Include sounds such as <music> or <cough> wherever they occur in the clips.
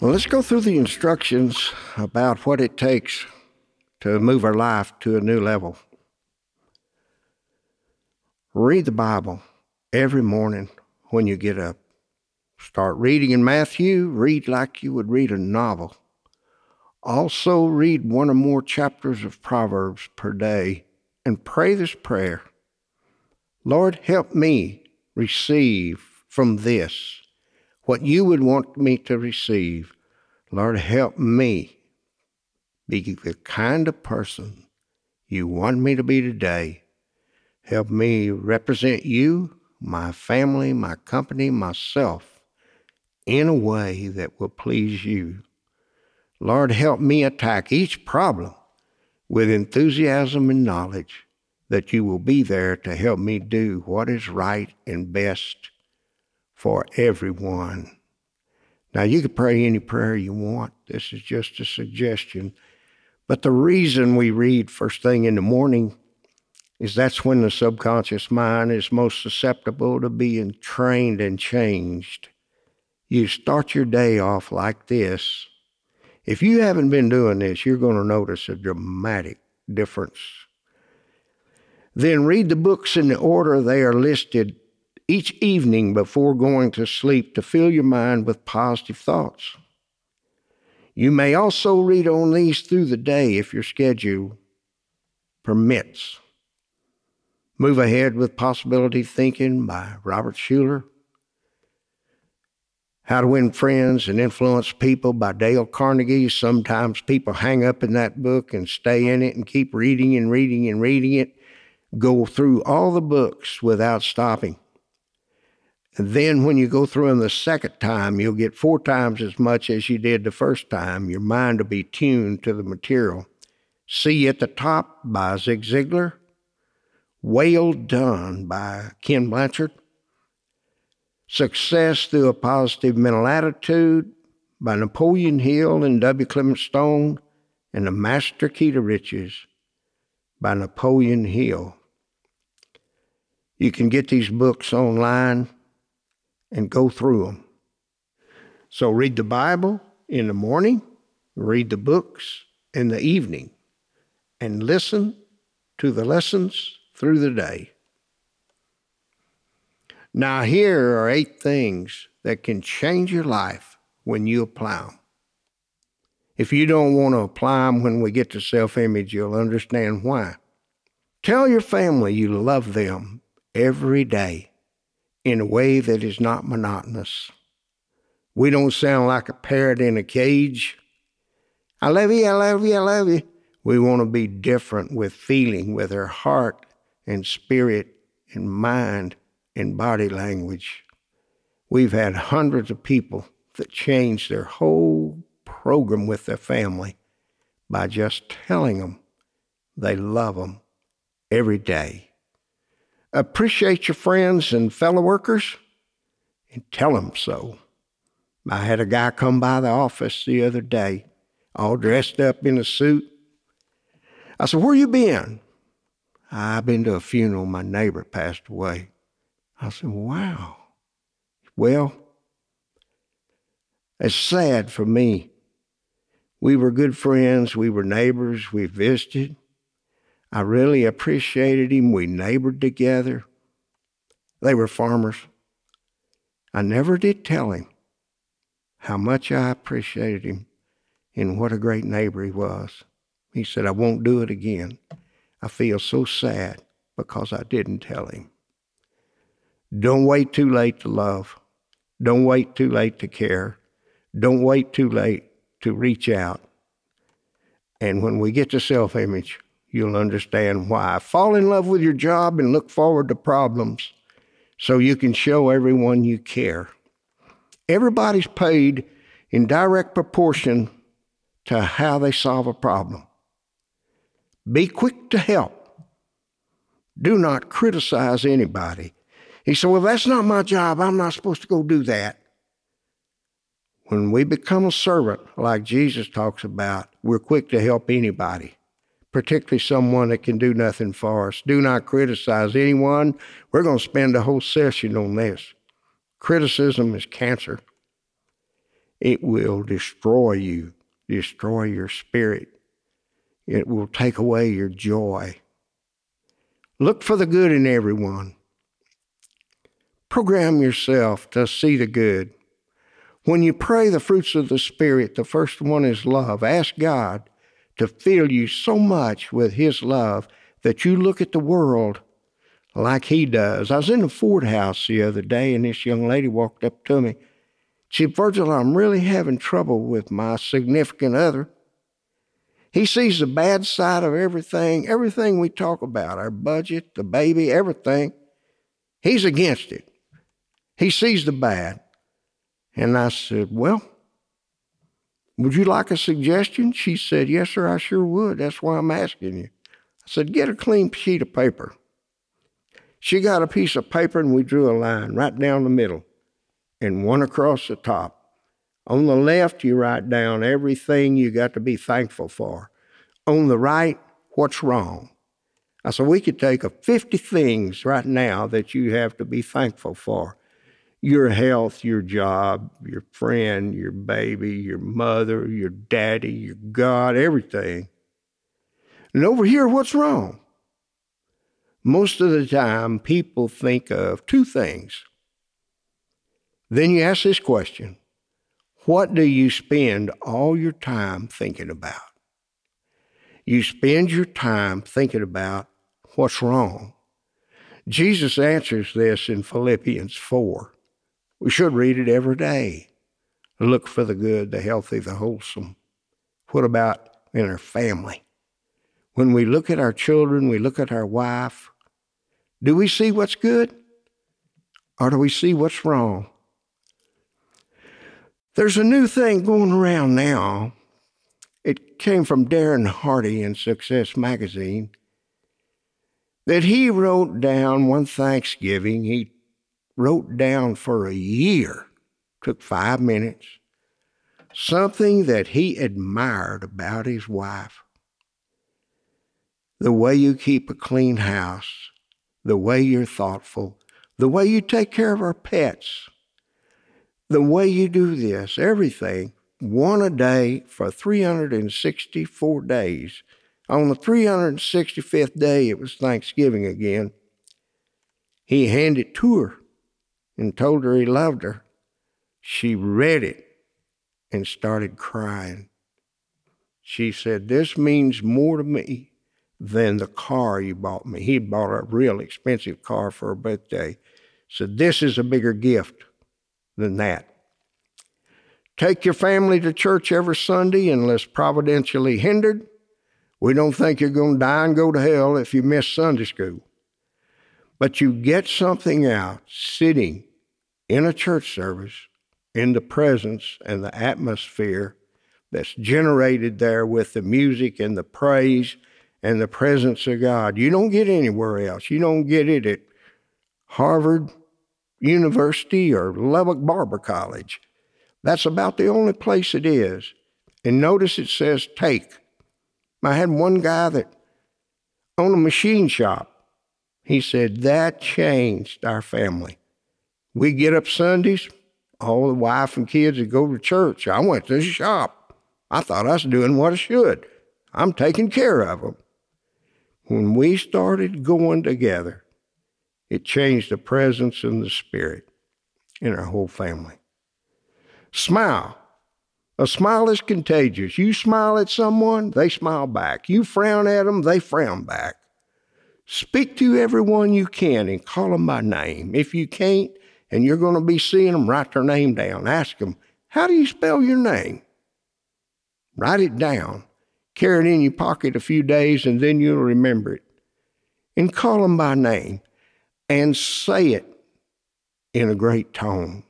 Well, let's go through the instructions about what it takes to move our life to a new level. Read the Bible every morning when you get up. Start reading in Matthew, read like you would read a novel. Also, read one or more chapters of Proverbs per day and pray this prayer Lord, help me receive from this what you would want me to receive. Lord, help me be the kind of person you want me to be today. Help me represent you, my family, my company, myself in a way that will please you. Lord, help me attack each problem with enthusiasm and knowledge that you will be there to help me do what is right and best for everyone. Now, you can pray any prayer you want. This is just a suggestion. But the reason we read first thing in the morning is that's when the subconscious mind is most susceptible to being trained and changed. You start your day off like this. If you haven't been doing this, you're going to notice a dramatic difference. Then read the books in the order they are listed each evening before going to sleep to fill your mind with positive thoughts. You may also read on these through the day if your schedule permits. Move Ahead with Possibility Thinking by Robert Schuller. How to Win Friends and Influence People by Dale Carnegie. Sometimes people hang up in that book and stay in it and keep reading and reading and reading it. Go through all the books without stopping. Then when you go through them the second time, you'll get four times as much as you did the first time. Your mind will be tuned to the material. See at the Top by Zig Ziglar. Whale Done by Ken Blanchard. Success Through a Positive Mental Attitude by Napoleon Hill and W. Clement Stone. And The Master Key to Riches by Napoleon Hill. You can get these books online and go through them. So read the Bible in the morning, read the books in the evening, and listen to the lessons through the day. Now, here are eight things that can change your life when you apply them. If you don't want to apply them when we get to self image, you'll understand why. Tell your family you love them every day in a way that is not monotonous. We don't sound like a parrot in a cage. I love you, I love you, I love you. We want to be different with feeling, with our heart and spirit and mind and body language. We've had hundreds of people that changed their whole program with their family by just telling them they love them every day appreciate your friends and fellow workers and tell them so. I had a guy come by the office the other day, all dressed up in a suit. I said, Where you been? I've been to a funeral. My neighbor passed away. I said, Wow. Well, it's sad for me. We were good friends. We were neighbors. We visited. I really appreciated him. We neighbored together. They were farmers. I never did tell him how much I appreciated him and what a great neighbor he was. He said, I won't do it again. I feel so sad because I didn't tell him. Don't wait too late to love. Don't wait too late to care. Don't wait too late to reach out. And when we get to self image, you'll understand why. Fall in love with your job and look forward to problems so you can show everyone you care. Everybody's paid in direct proportion to how they solve a problem. Be quick to help. Do not criticize anybody. He said, Well, that's not my job. I'm not supposed to go do that. When we become a servant, like Jesus talks about, we're quick to help anybody particularly someone that can do nothing for us. Do not criticize anyone. We're going to spend a whole session on this. Criticism is cancer. it will destroy you, destroy your spirit. It will take away your joy. Look for the good in everyone. Program yourself to see the good. When you pray the fruits of the Spirit, the first one is love. Ask God to fill you so much with His love that you look at the world like He does. I was in the Ford house the other day, and this young lady walked up to me. She said, Virgil, I'm really having trouble with my significant other. He sees the bad side of everything, everything we talk about, our budget, the baby, everything. He's against it. He sees the bad. And I said, Well, would you like a suggestion? She said, Yes, sir, I sure would. That's why I'm asking you. I said, Get a clean sheet of paper. She got a piece of paper and we drew a line right down the middle and one across the top. On the left, you write down everything you got to be thankful for. On the right, what's wrong. I said, we could take a 50 things right now that you have to be thankful for your health, your job, your friend, your baby, your mother, your daddy, your God, everything. And over here, what's wrong? Most of the time, people think of two things. Then you ask this question What do you spend all your time thinking about? You spend your time thinking about what's wrong. Jesus answers this in Philippians 4. We should read it every day. Look for the good, the healthy, the wholesome. What about in our family? When we look at our children, we look at our wife, do we see what's good? Or do we see what's wrong? There's a new thing going around now. It came from Darren Hardy in Success Magazine that he wrote down one Thanksgiving. He wrote down for a year, took five minutes, something that he admired about his wife. The way you keep a clean house, the way you're thoughtful, the way you take care of our pets, the way you do this, everything, one a day for 364 days. On the 365th day, it was Thanksgiving again. He handed to her and told her he loved her. She read it and started crying. She said, This means more to me than the car you bought me. He bought a real expensive car for her birthday. Said, This is a bigger gift than that. Take your family to church every Sunday unless providentially hindered. We don't think you're going to die and go to hell if you miss Sunday school. But you get something out sitting in a church service in the presence and the atmosphere that's generated there with the music and the praise and the presence of God. You don't get anywhere else. You don't get it at Harvard University or Lubbock Barber College. That's about the only place it is. And notice it says take. I had one guy that owned a machine shop. He said that changed our family. We get up Sundays, all the wife and kids would go to church. I went to the shop. I thought I was doing what I should. I'm taking care of them. When we started going together, it changed the presence and the spirit in our whole family. Smile. A smile is contagious. You smile at someone, they smile back. You frown at them, they frown back. Speak to everyone you can and call them by name. If you can't, and you're going to be seeing them, write their name down. Ask them, How do you spell your name? Write it down. Carry it in your pocket a few days, and then you'll remember it. And call them by name and say it in a great tone.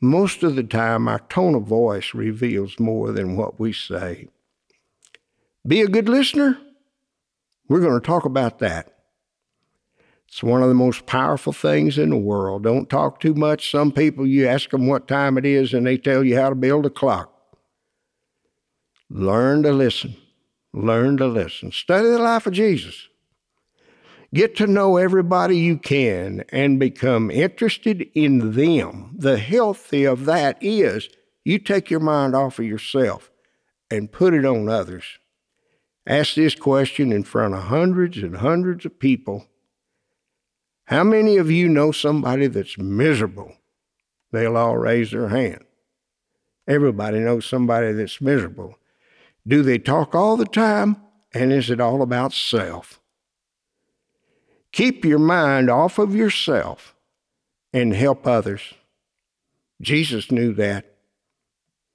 Most of the time, our tone of voice reveals more than what we say. Be a good listener. We're going to talk about that. It's one of the most powerful things in the world. Don't talk too much. Some people, you ask them what time it is, and they tell you how to build a clock. Learn to listen. Learn to listen. Study the life of Jesus. Get to know everybody you can and become interested in them. The healthy of that is You take your mind off of yourself and put it on others. Ask this question in front of hundreds and hundreds of people. How many of you know somebody that's miserable? They'll all raise their hand. Everybody knows somebody that's miserable. Do they talk all the time? And is it all about self? Keep your mind off of yourself and help others. Jesus knew that.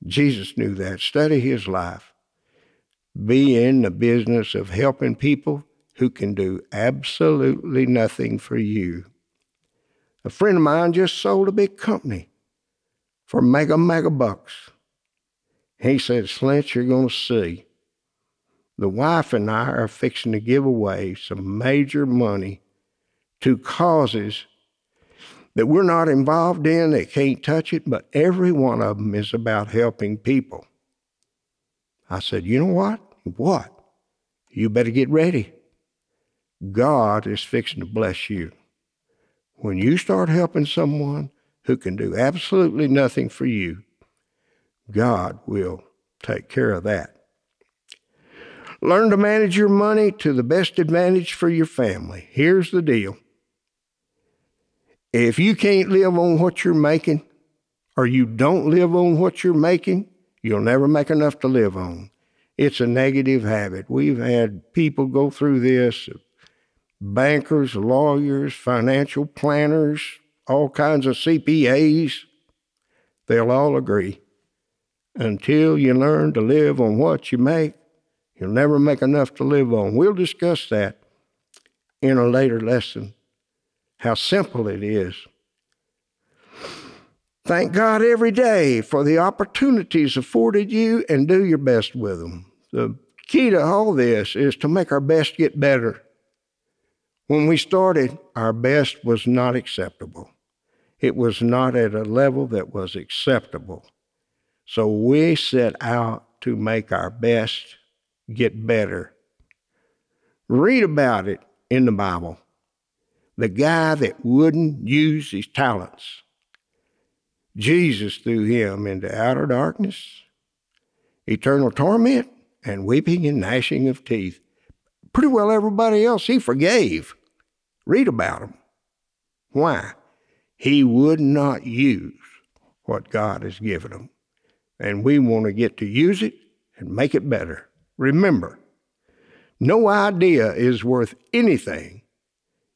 Jesus knew that. Study his life. Be in the business of helping people who can do absolutely nothing for you. A friend of mine just sold a big company for mega, mega bucks. He said, Slint, you're going to see. The wife and I are fixing to give away some major money to causes that we're not involved in, they can't touch it, but every one of them is about helping people. I said, You know what? What? You better get ready. God is fixing to bless you. When you start helping someone who can do absolutely nothing for you, God will take care of that. Learn to manage your money to the best advantage for your family. Here's the deal if you can't live on what you're making, or you don't live on what you're making, you'll never make enough to live on. It's a negative habit. We've had people go through this bankers, lawyers, financial planners, all kinds of CPAs. They'll all agree. Until you learn to live on what you make, you'll never make enough to live on. We'll discuss that in a later lesson how simple it is. Thank God every day for the opportunities afforded you and do your best with them. The key to all this is to make our best get better. When we started, our best was not acceptable. It was not at a level that was acceptable. So we set out to make our best get better. Read about it in the Bible the guy that wouldn't use his talents. Jesus threw him into outer darkness, eternal torment, and weeping and gnashing of teeth. Pretty well everybody else he forgave. Read about him. Why? He would not use what God has given him. And we want to get to use it and make it better. Remember, no idea is worth anything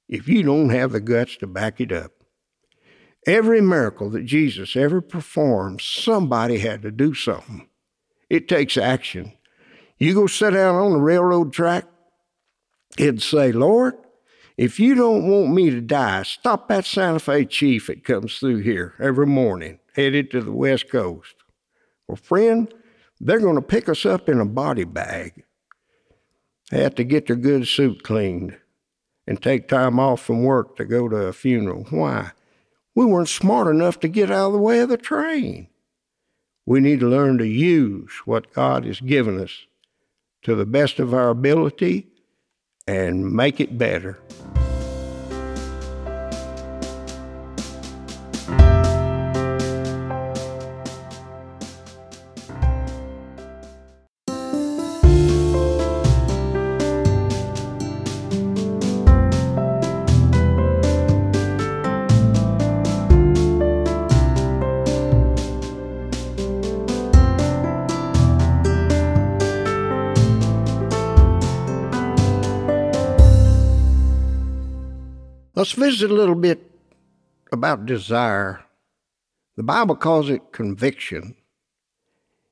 if you don't have the guts to back it up. Every miracle that Jesus ever performed, somebody had to do something. It takes action. You go sit down on the railroad track, it'd say, Lord, if you don't want me to die, stop that Santa Fe chief that comes through here every morning, headed to the West Coast. Well, friend, they're going to pick us up in a body bag. They have to get their good suit cleaned and take time off from work to go to a funeral. Why? We weren't smart enough to get out of the way of the train. We need to learn to use what God has given us to the best of our ability and make it better. Let's a little bit about desire. The Bible calls it conviction.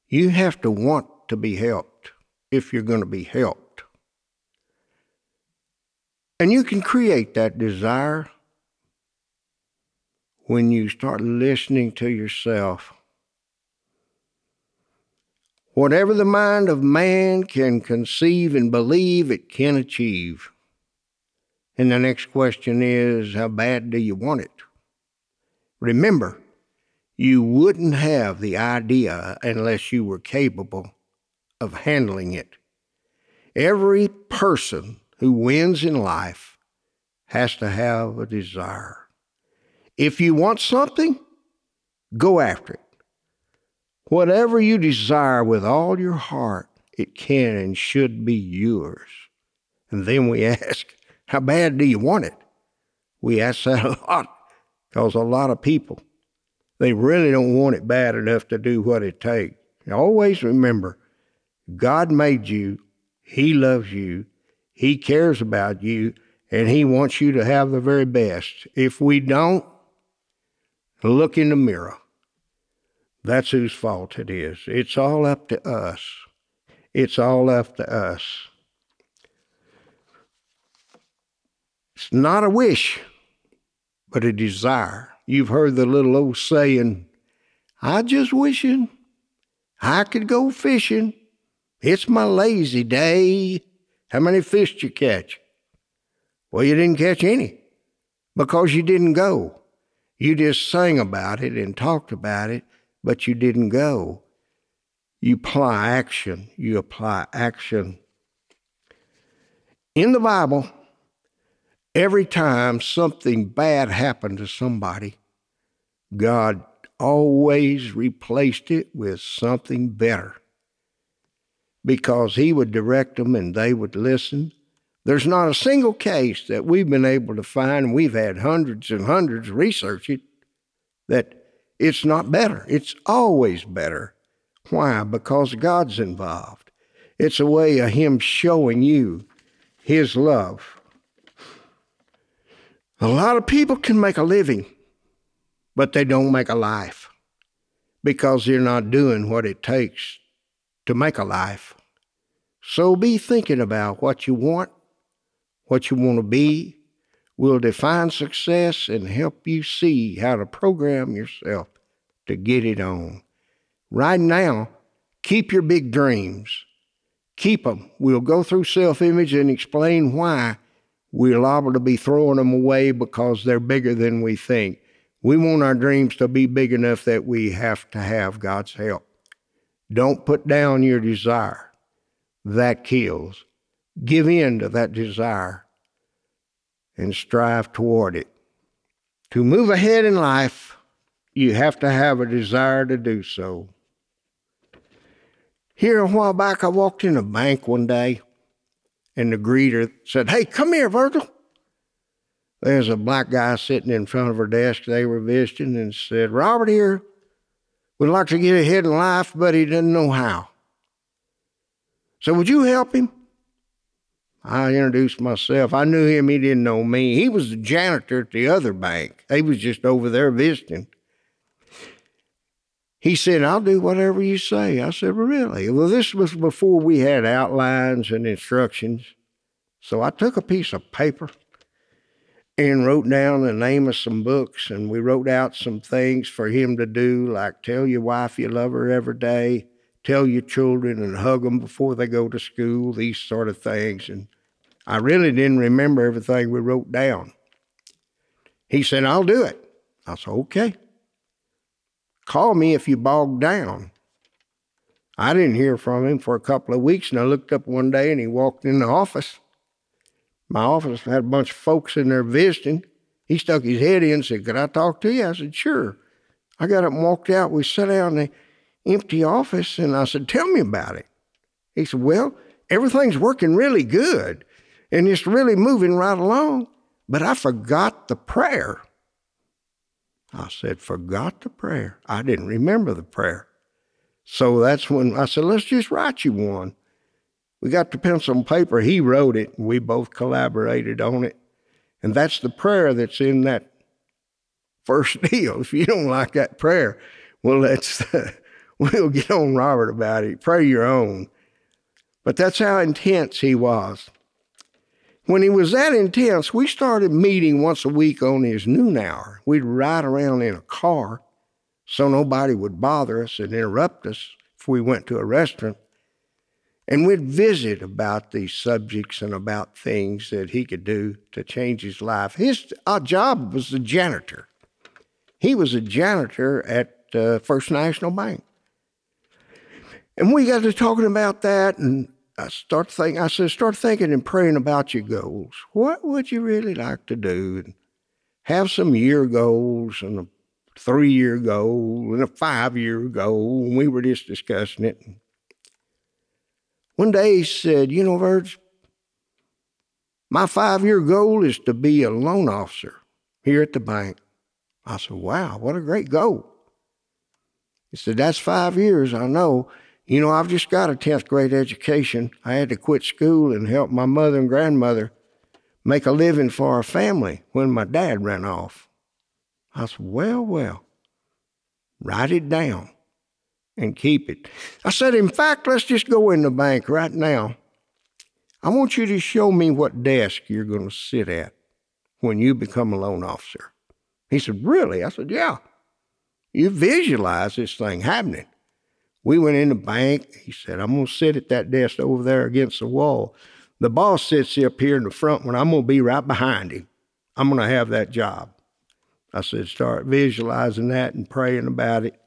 You have to want to be helped if you're going to be helped. And you can create that desire when you start listening to yourself. Whatever the mind of man can conceive and believe, it can achieve. And the next question is, how bad do you want it? Remember, you wouldn't have the idea unless you were capable of handling it. Every person who wins in life has to have a desire. If you want something, go after it. Whatever you desire with all your heart, it can and should be yours. And then we <laughs> ask, How bad do you want it? We ask that <laughs> a lot because a lot of people, they really don't want it bad enough to do what it takes. Always remember, God made you, He loves you, He cares about you, and He wants you to have the very best. If we don't, look in the mirror. That's whose fault it is. It's all up to us. It's all up to us. It's not a wish, but a desire. You've heard the little old saying, I just wishing I could go fishing. It's my lazy day. How many fish did you catch? Well, you didn't catch any because you didn't go. You just sang about it and talked about it, but you didn't go. You apply action. You apply action. In the Bible, every time something bad happened to somebody, God always replaced it with something better because He would direct them and they would listen there's not a single case that we've been able to find, we've had hundreds and hundreds research it, that it's not better. It's always better. Why? Because God's involved. It's a way of Him showing you His love. A lot of people can make a living, but they don't make a life because they're not doing what it takes to make a life. So be thinking about what you want what you want to be, will define success and help you see how to program yourself to get it on. Right now, keep your big dreams. Keep them. We'll go through self image and explain why we're liable to be throwing them away because they're bigger than we think. We want our dreams to be big enough that we have to have God's help. Don't put down your desire. That kills. Give in to that desire and strive toward it. To move ahead in life, you have to have a desire to do so. Here, a while back, I walked in a bank one day, and the greeter said, Hey, come here, Virgil. There's a black guy sitting in front of her desk they were visiting and said, Robert here would like to get ahead in life, but he doesn't know how. So would you help him? I introduced myself. I knew him, he didn't know me. He was the janitor at the other bank. He was just over there visiting. He said, I'll do whatever you say. I said, well, Really? Well, this was before we had outlines and instructions. So I took a piece of paper and wrote down the name of some books, and we wrote out some things for him to do, like tell your wife you love her every day, tell your children and hug them before they go to school, these sort of things. And I really didn't remember everything we wrote down. He said, I'll do it. I said, okay. Call me if you bog down. I didn't hear from him for a couple of weeks, and I looked up one day and he walked in the office. My office had a bunch of folks in there visiting. He stuck his head in and said, Could I talk to you? I said, Sure. I got up and walked out. We sat down in the empty office, and I said, Tell me about it. He said, Well, everything's working really good and it's really moving right along. But I forgot the prayer. I said, forgot the prayer. I didn't remember the prayer. So that's when I said, let's just write you one. We got the pencil and paper. He wrote it, and we both collaborated on it. And that's the prayer that's in that first <laughs> deal. If you don't like that prayer, well, let's <laughs> we'll get on Robert about it. Pray your own. But that's how intense he was. When he was that intense, we started meeting once a week on his noon hour. We'd ride around in a car so nobody would bother us and interrupt us if we went to a restaurant. And we'd visit about these subjects and about things that he could do to change his life. His our job was the janitor. He was a janitor at uh, First National Bank. And we got to talking about that, and I start thinking, I said, start thinking and praying about your goals. What would you really like to do? And have some year goals and a three year goal and a five year goal, and we were just discussing it. One day he said, You know, Verge, my five year goal is to be a loan officer here at the bank. I said, Wow, what a great goal. He said, That's five years, I know. You know, I've just got a 10th grade education. I had to quit school and help my mother and grandmother make a living for our family when my dad ran off. I said, Well, well, write it down and keep it. I said, In fact, let's just go in the bank right now. I want you to show me what desk you're going to sit at when you become a loan officer. He said, Really? I said, Yeah. You visualize this thing happening. We went in the bank. He said, I'm going to sit at that desk over there against the wall. The boss sits up here in the front when I'm going to be right behind him. I'm going to have that job. I said, start visualizing that and praying about it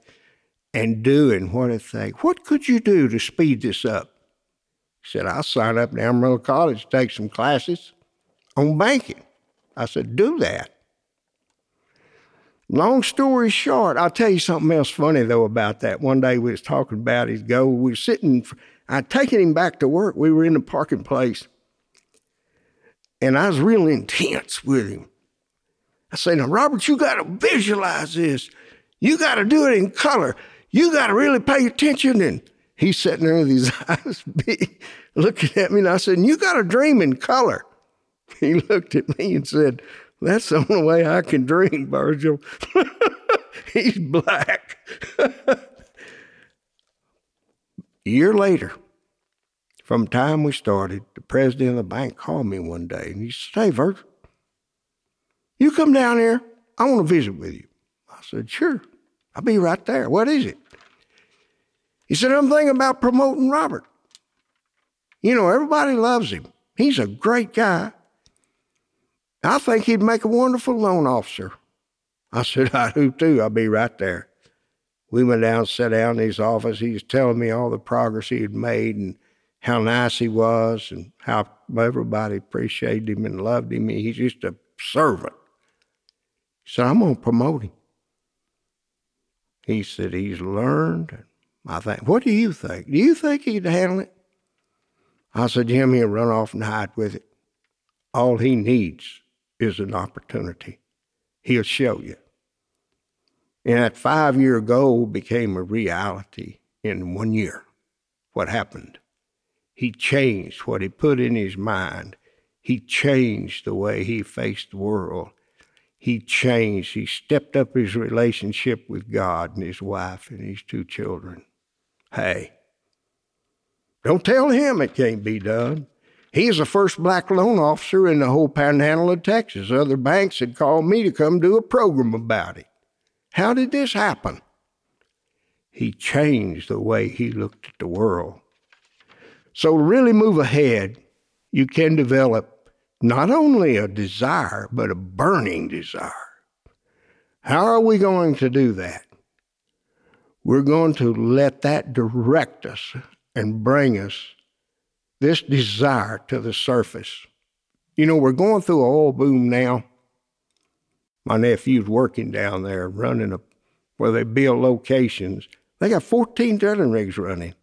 and doing what it think. What could you do to speed this up? He said, I'll sign up at Amarillo College, take some classes on banking. I said, do that. Long story short, I'll tell you something else funny though about that. One day we was talking about his goal. We were sitting, I'd taken him back to work. We were in the parking place. And I was real intense with him. I said, now, Robert, you got to visualize this. You got to do it in color. You got to really pay attention. And he's sitting there with his <laughs> eyes big, looking at me. And I said, you got to dream in color. He looked at me and said, that's the only way I can dream, Virgil. <laughs> he's black. A <laughs> year later, from the time we started, the president of the bank called me one day and he said, Hey, Virgil, you come down here. I want to visit with you. I said, Sure. I'll be right there. What is it? He said, I'm thinking about promoting Robert. You know, everybody loves him. He's a great guy. I think he'd make a wonderful loan officer. I said, <laughs> I do too. I'll be right there. We went down, sat down in his office. He was telling me all the progress he had made and how nice he was and how everybody appreciated him and loved him. He's just a servant. He said, I'm going to promote him. He said, he's learned. I think, what do you think? Do you think he'd handle it? I said, Jim, he'll run off and hide with it. All he needs is an opportunity. He'll show you. And that five year goal became a reality in one year. What happened? He changed what he put in his mind. He changed the way he faced the world he changed. He stepped up his relationship with God and his wife and his two children. Hey, don't tell him it can't be done. He's the first black loan officer in the whole panhandle of Texas. Other banks had called me to come do a program about it. How did this happen? He changed the way he looked at the world. So, to really move ahead, you can develop not only a desire, but a burning desire. How are we going to do that? We're going to let that direct us and bring us this desire to the surface. You know, we're going through a oil boom now. My nephew's working down there running a where they build locations. They got 14 drilling rigs running.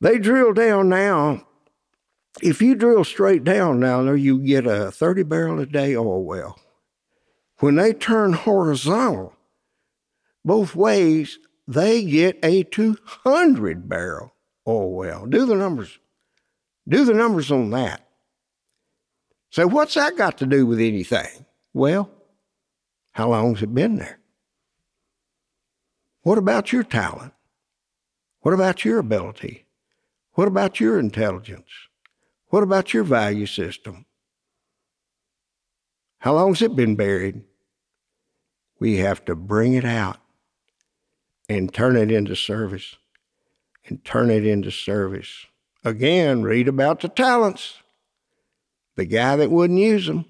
They drill down now if you drill straight down down there, you get a 30 barrel a day oil well. When they turn horizontal, both ways, they get a 200 barrel oil well. Do the numbers. Do the numbers on that. So, what's that got to do with anything? Well, how long's it been there? What about your talent? What about your ability? What about your intelligence? What about your value system? How long's it been buried? We have to bring it out and turn it into service and turn it into service. Again, read about the talents. The guy that wouldn't use them,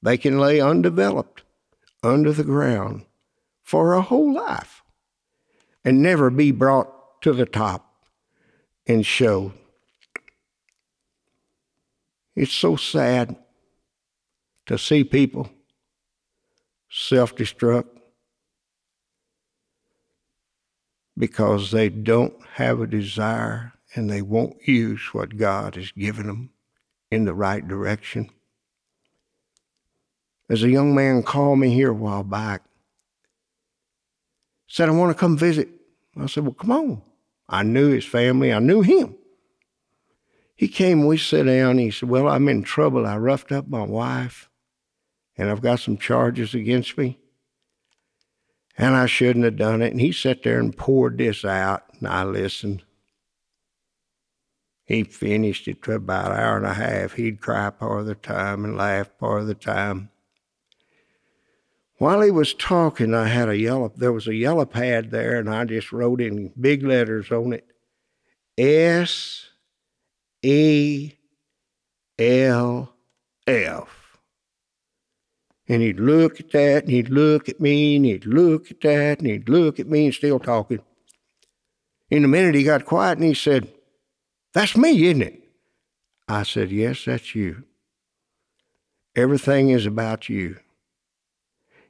they can lay undeveloped under the ground for a whole life and never be brought to the top and show it's so sad to see people self destruct because they don't have a desire and they won't use what God has given them in the right direction. As a young man called me here a while back, said, I want to come visit. I said, Well, come on. I knew his family, I knew him. He came, we sat down, he said, Well, I'm in trouble. I roughed up my wife, and I've got some charges against me. And I shouldn't have done it. And he sat there and poured this out, and I listened. He finished it for about an hour and a half. He'd cry part of the time and laugh part of the time. While he was talking, I had a yellow, there was a yellow pad there, and I just wrote in big letters on it S E L F. And he'd look at that, and he'd look at me, and he'd look at that, and he'd look at me, and still talking. In a minute, he got quiet, and he said, That's me, isn't it? I said, Yes, that's you. Everything is about you.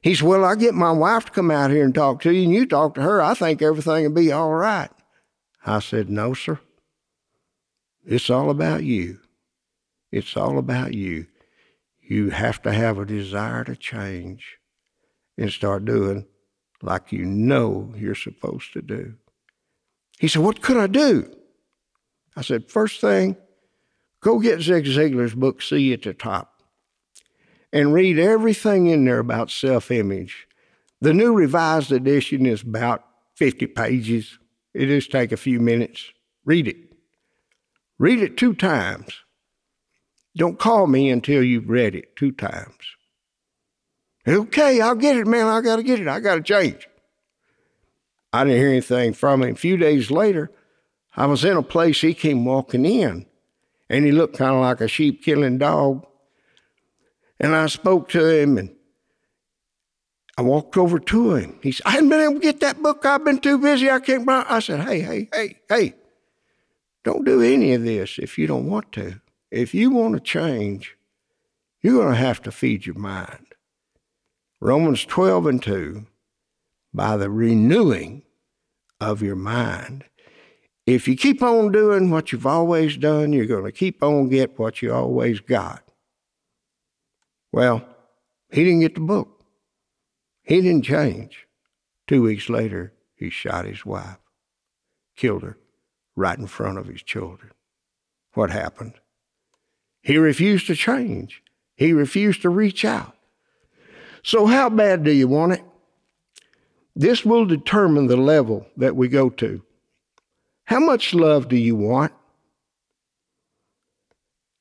He said, Well, I'll get my wife to come out here and talk to you, and you talk to her. I think everything will be all right. I said, No, sir. It's all about you. It's all about you. You have to have a desire to change and start doing like you know you're supposed to do. He said, What could I do? I said, First thing, go get Zig Ziglar's book, See at the Top, and read everything in there about self image. The new revised edition is about 50 pages. It just take a few minutes. Read it. Read it two times. Don't call me until you've read it two times. Okay, I'll get it, man. I got to get it. I got to change. I didn't hear anything from him. A few days later, I was in a place he came walking in, and he looked kind of like a sheep killing dog. And I spoke to him, and I walked over to him. He said, I haven't been able to get that book. I've been too busy. I can't. I said, Hey, hey, hey, hey, don't do any of this if you don't want to. If you want to change, you're going to have to feed your mind. Romans 12 and 2, by the renewing of your mind. If you keep on doing what you've always done, you're going to keep on get what you always got. Well, he didn't get the book. He didn't change. Two weeks later, he shot his wife, killed her right in front of his children. What happened? He refused to change. He refused to reach out. So, how bad do you want it? This will determine the level that we go to. How much love do you want?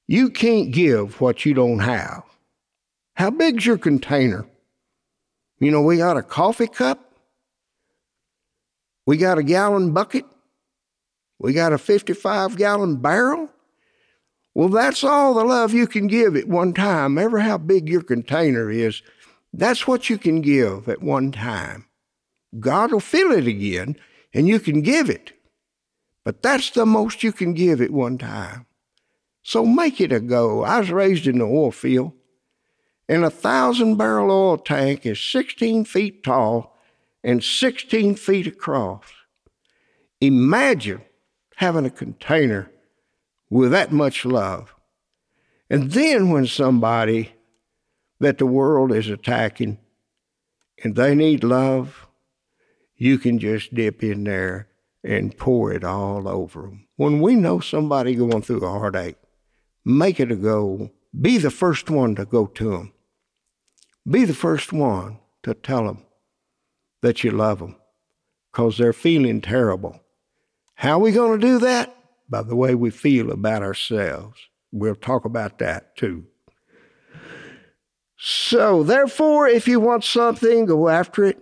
You can't give what you don't have. How big's your container? You know, we got a coffee cup, we got a gallon bucket, we got a 55 gallon barrel. Well, that's all the love you can give at one time. Ever how big your container is, that's what you can give at one time. God will fill it again, and you can give it. But that's the most you can give at one time. So make it a go. I was raised in the oil field, and a thousand barrel oil tank is 16 feet tall and 16 feet across. Imagine having a container with that much love. And then when somebody that the world is attacking and they need love, you can just dip in there and pour it all over them. When we know somebody going through a heartache, make it a goal. Be the first one to go to them. Be the first one to tell them that you love them because they're feeling terrible. How are we going to do that? By the way we feel about ourselves. We'll talk about that too. So, therefore, if you want something, go after it.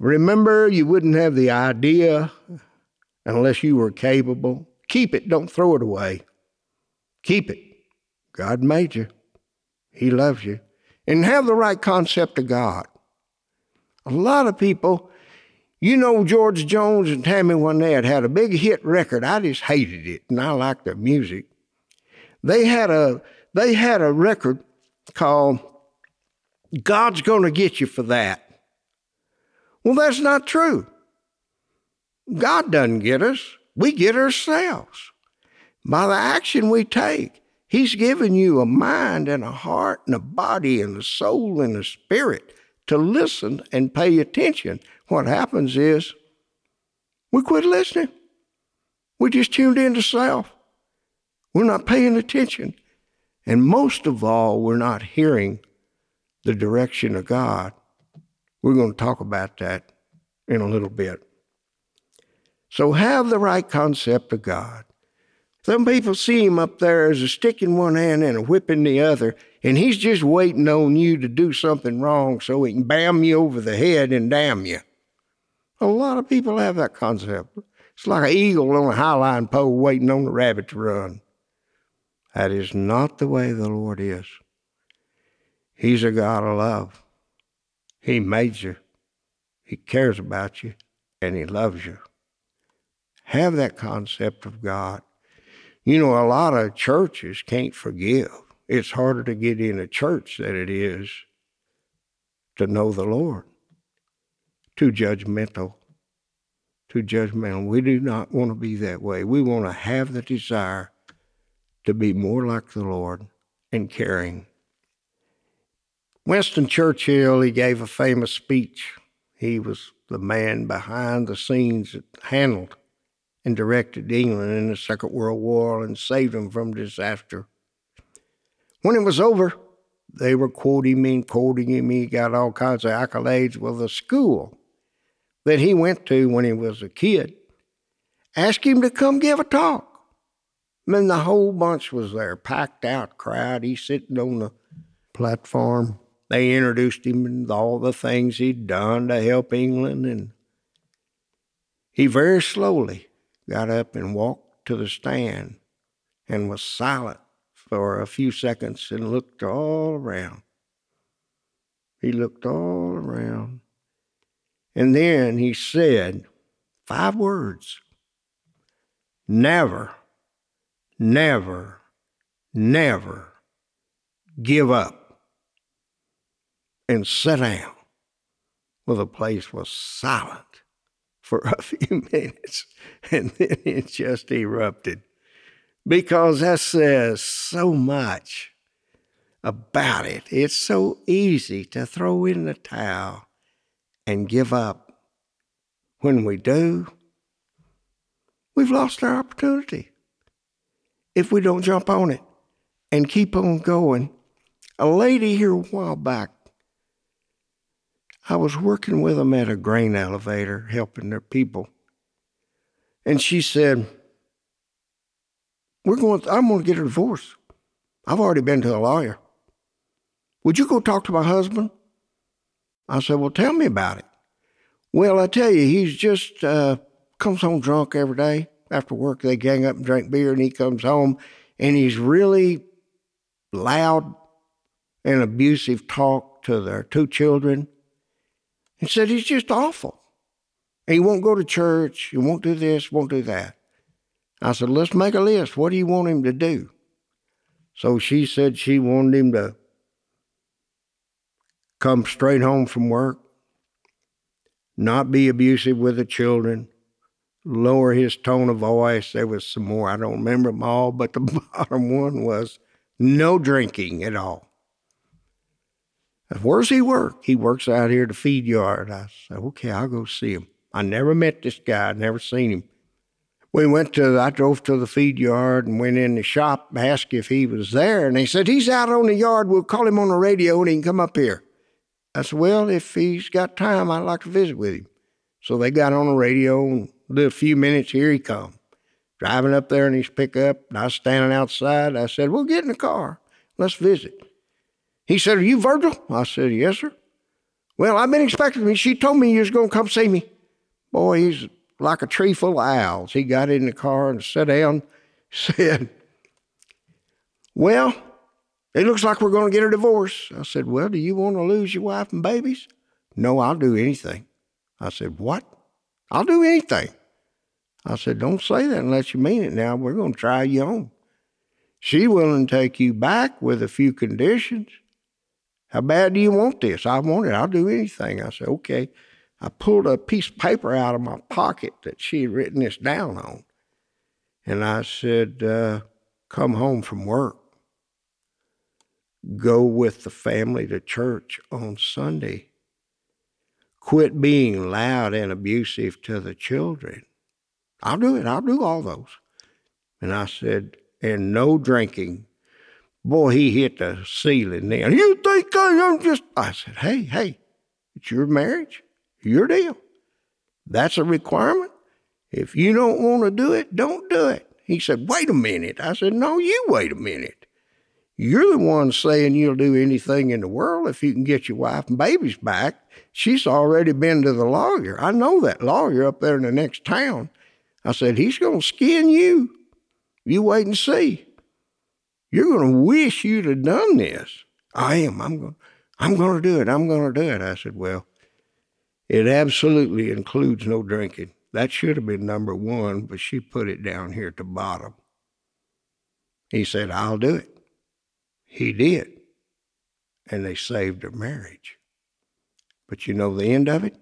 Remember, you wouldn't have the idea unless you were capable. Keep it, don't throw it away. Keep it. God made you, He loves you. And have the right concept of God. A lot of people you know, George Jones and Tammy Wynette had a big hit record. I just hated it, and I liked their music. They had a they had a record called God's to get you for that. Well, that's not true. God doesn't get us, we get ourselves. By the action we take, He's given you a mind and a heart and a body and a soul and a spirit to listen and pay attention. What happens is we quit listening. We just tuned into self. We're not paying attention. And most of all, we're not hearing the direction of God. We're going to talk about that in a little bit. So have the right concept of God. Some people see him up there as a stick in one hand and a whip in the other, and he's just waiting on you to do something wrong so he can bam you over the head and damn you. A lot of people have that concept. It's like an eagle on a highline pole waiting on the rabbit to run. That is not the way the Lord is. He's a God of love. He made you, He cares about you, and He loves you. Have that concept of God. You know, a lot of churches can't forgive. It's harder to get in a church than it is to know the Lord. Too judgmental. Too judgmental. We do not want to be that way. We want to have the desire to be more like the Lord and caring. Winston Churchill, he gave a famous speech. He was the man behind the scenes that handled and directed England in the Second World War and saved them from disaster. When it was over, they were quoting me and quoting him. He got all kinds of accolades. Well, the school that he went to when he was a kid asked him to come give a talk. And then the whole bunch was there, packed out crowd. He's sitting on the platform. They introduced him and all the things he'd done to help England. And he very slowly got up and walked to the stand and was silent for a few seconds and looked all around. He looked all around. And then he said five words Never, never, never give up and sit down. Well, the place was silent for a <laughs> few minutes, and then it just erupted because that says so much about it. It's so easy to throw in the towel and give up. When we do, we've lost our opportunity. If we don't jump on it and keep on going, a lady here a while back I was working with them at a grain elevator, helping their people. And she said, We're going, I'm going to get a divorce. I've already been to a lawyer. Would you go talk to my husband? I said, Well, tell me about it. Well, I tell you, he's just uh, comes home drunk every day. After work, they gang up and drink beer, and he comes home and he's really loud and abusive talk to their two children and said he's just awful. He won't go to church, he won't do this, won't do that. I said, let's make a list. What do you want him to do? So she said she wanted him to come straight home from work, not be abusive with the children, lower his tone of voice. There was some more, I don't remember them all, but the <laughs> bottom one was no drinking at all. Where's he work? He works out here at the feed yard. I said, okay, I'll go see him. I never met this guy, never seen him. We went to, I drove to the feed yard and went in the shop, asked if he was there, and they said, he's out on the yard. We'll call him on the radio and he can come up here. I said, well, if he's got time, I'd like to visit with him. So they got on the radio and did a few minutes, here he come. Driving up there in his pickup, and I was standing outside. I said, well, get in the car. Let's visit. He said, Are you Virgil? I said, Yes, sir. Well, I've been expecting me. She told me you was going to come see me. Boy, he's like a tree full of owls. He got in the car and sat down, <laughs> said, Well, it looks like we're going to get a divorce. I said, Well, do you want to lose your wife and babies? No, I'll do anything. I said, What? I'll do anything. I said, Don't say that unless you mean it now. We're going to try you on. She willing to take you back with a few conditions. How bad do you want this? I want it. I'll do anything. I said, Okay. I pulled a piece of paper out of my pocket that she had written this down on. And I said, uh, Come home from work. Go with the family to church on Sunday. Quit being loud and abusive to the children. I'll do it. I'll do all those. And I said, And no drinking Boy, he hit the ceiling then. You think I am just. I said, hey, hey, it's your marriage, your deal. That's a requirement. If you don't want to do it, don't do it. He said, wait a minute. I said, no, you wait a minute. You're the one saying you'll do anything in the world if you can get your wife and babies back. She's already been to the lawyer. I know that lawyer up there in the next town. I said, he's going to skin you. You wait and see. You're going to wish you'd have done this. I am. I'm going. I'm going to do it. I'm going to do it. I said, well, it absolutely includes no drinking. That should have been number one, but she put it down here at the bottom. He said, I'll do it. He did. And they saved their marriage. But you know the end of it?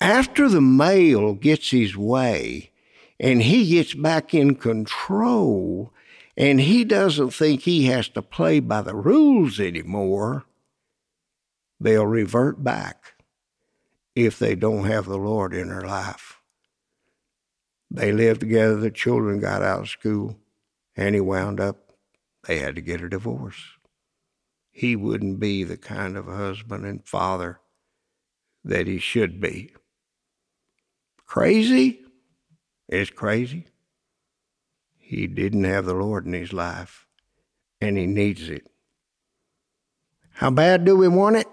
After the male gets his way and he gets back in control and he doesn't think he has to play by the rules anymore, they'll revert back if they don't have the Lord in their life. They lived together, the children got out of school, and he wound up, they had to get a divorce. He wouldn't be the kind of husband and father that he should be. Crazy? It's crazy. He didn't have the Lord in his life, and he needs it. How bad do we want it?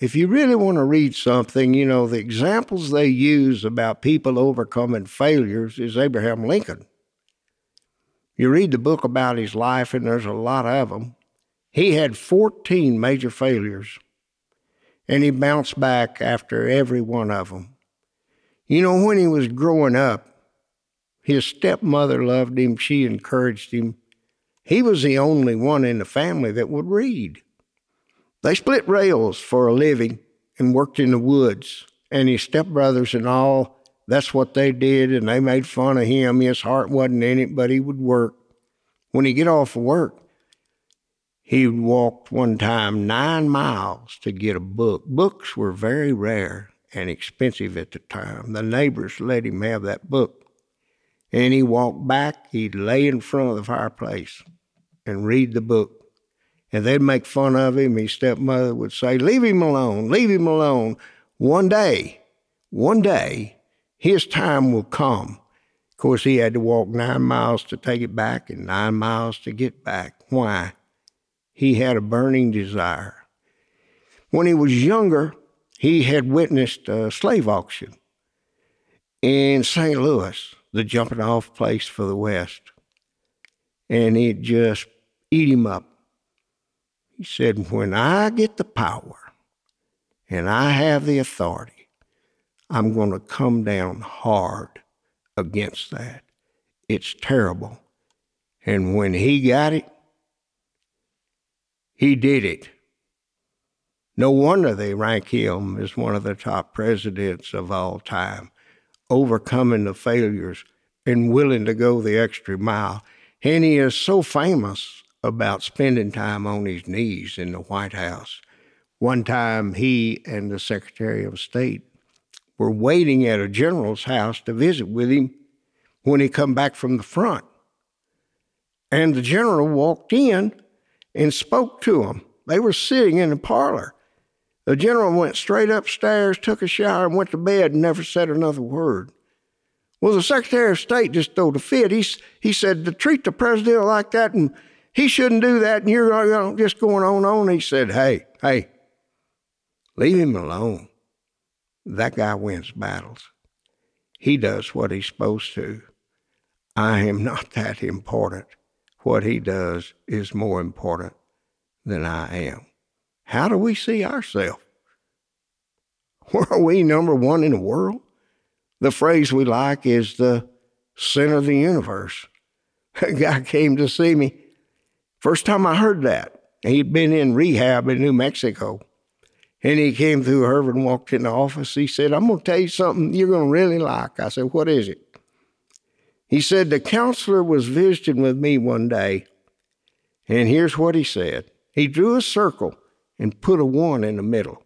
If you really want to read something, you know, the examples they use about people overcoming failures is Abraham Lincoln. You read the book about his life, and there's a lot of them. He had 14 major failures, and he bounced back after every one of them. You know, when he was growing up, his stepmother loved him. She encouraged him. He was the only one in the family that would read. They split rails for a living and worked in the woods. And his stepbrothers and all, that's what they did. And they made fun of him. His heart wasn't in it, but he would work. When he get off of work, he walked one time nine miles to get a book. Books were very rare and expensive at the time. The neighbors let him have that book. And he walked back, he'd lay in front of the fireplace and read the book. And they'd make fun of him. His stepmother would say, Leave him alone, leave him alone. One day, one day, his time will come. Of course, he had to walk nine miles to take it back and nine miles to get back. Why? He had a burning desire. When he was younger, he had witnessed a slave auction in St. Louis the jumping off place for the West. And it just eat him up. He said, When I get the power and I have the authority, I'm going to come down hard against that. It's terrible. And when he got it, he did it. No wonder they rank him as one of the top presidents of all time overcoming the failures and willing to go the extra mile. And he is so famous about spending time on his knees in the White House. One time, he and the Secretary of State were waiting at a general's house to visit with him when he come back from the front. And the general walked in and spoke to him. They were sitting in the parlor. The general went straight upstairs, took a shower, and went to bed and never said another word. Well, the Secretary of State just threw a fit. He, he said to treat the president like that, and he shouldn't do that, and you're just going on and on. He said, hey, hey, leave him alone. That guy wins battles. He does what he's supposed to. I am <laughs> not that important. What he does is more important than I am. How do we see ourselves? <laughs> Are we number one in the world? The phrase we like is the center of the universe. <laughs> A guy came to see me. First time I heard that, He'd been in rehab in New Mexico. And he came through Herb and walked in the office. He said, I'm going to tell you something you're going to really like. I said, What is it? He said, The counselor was visiting with me one day. And here's what he said He drew a circle and put a one in the middle.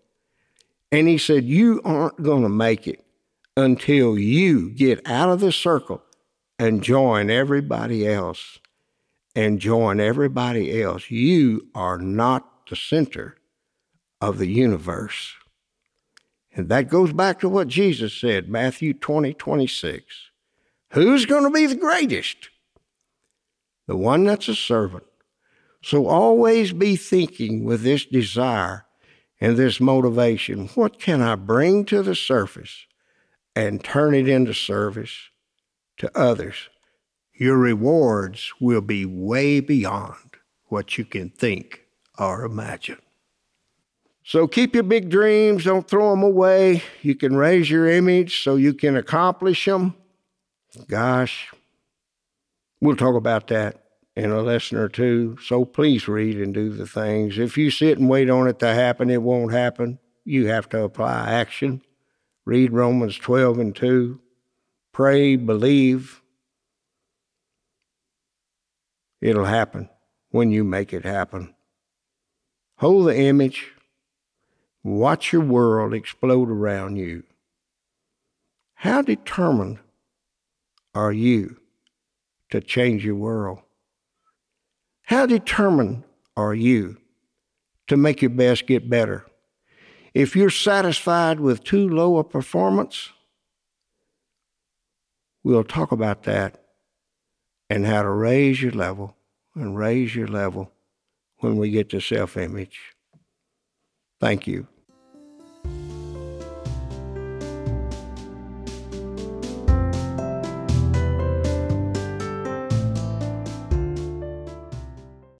And he said, You aren't going to make it until you get out of the circle and join everybody else. And join everybody else. You are not the center of the universe. And that goes back to what Jesus said, Matthew 20, 26. Who's going to be the greatest? The one that's a servant. So always be thinking with this desire and this motivation what can I bring to the surface and turn it into service to others? Your rewards will be way beyond what you can think or imagine. So keep your big dreams, don't throw them away. You can raise your image so you can accomplish them. Gosh, we'll talk about that in a lesson or two. So please read and do the things. If you sit and wait on it to happen, it won't happen. You have to apply action. Read Romans 12 and 2. Pray, believe. It'll happen when you make it happen. Hold the image Watch your world explode around you. How determined are you to change your world? How determined are you to make your best get better? If you're satisfied with too low a performance, we'll talk about that and how to raise your level and raise your level when we get to self image. Thank you.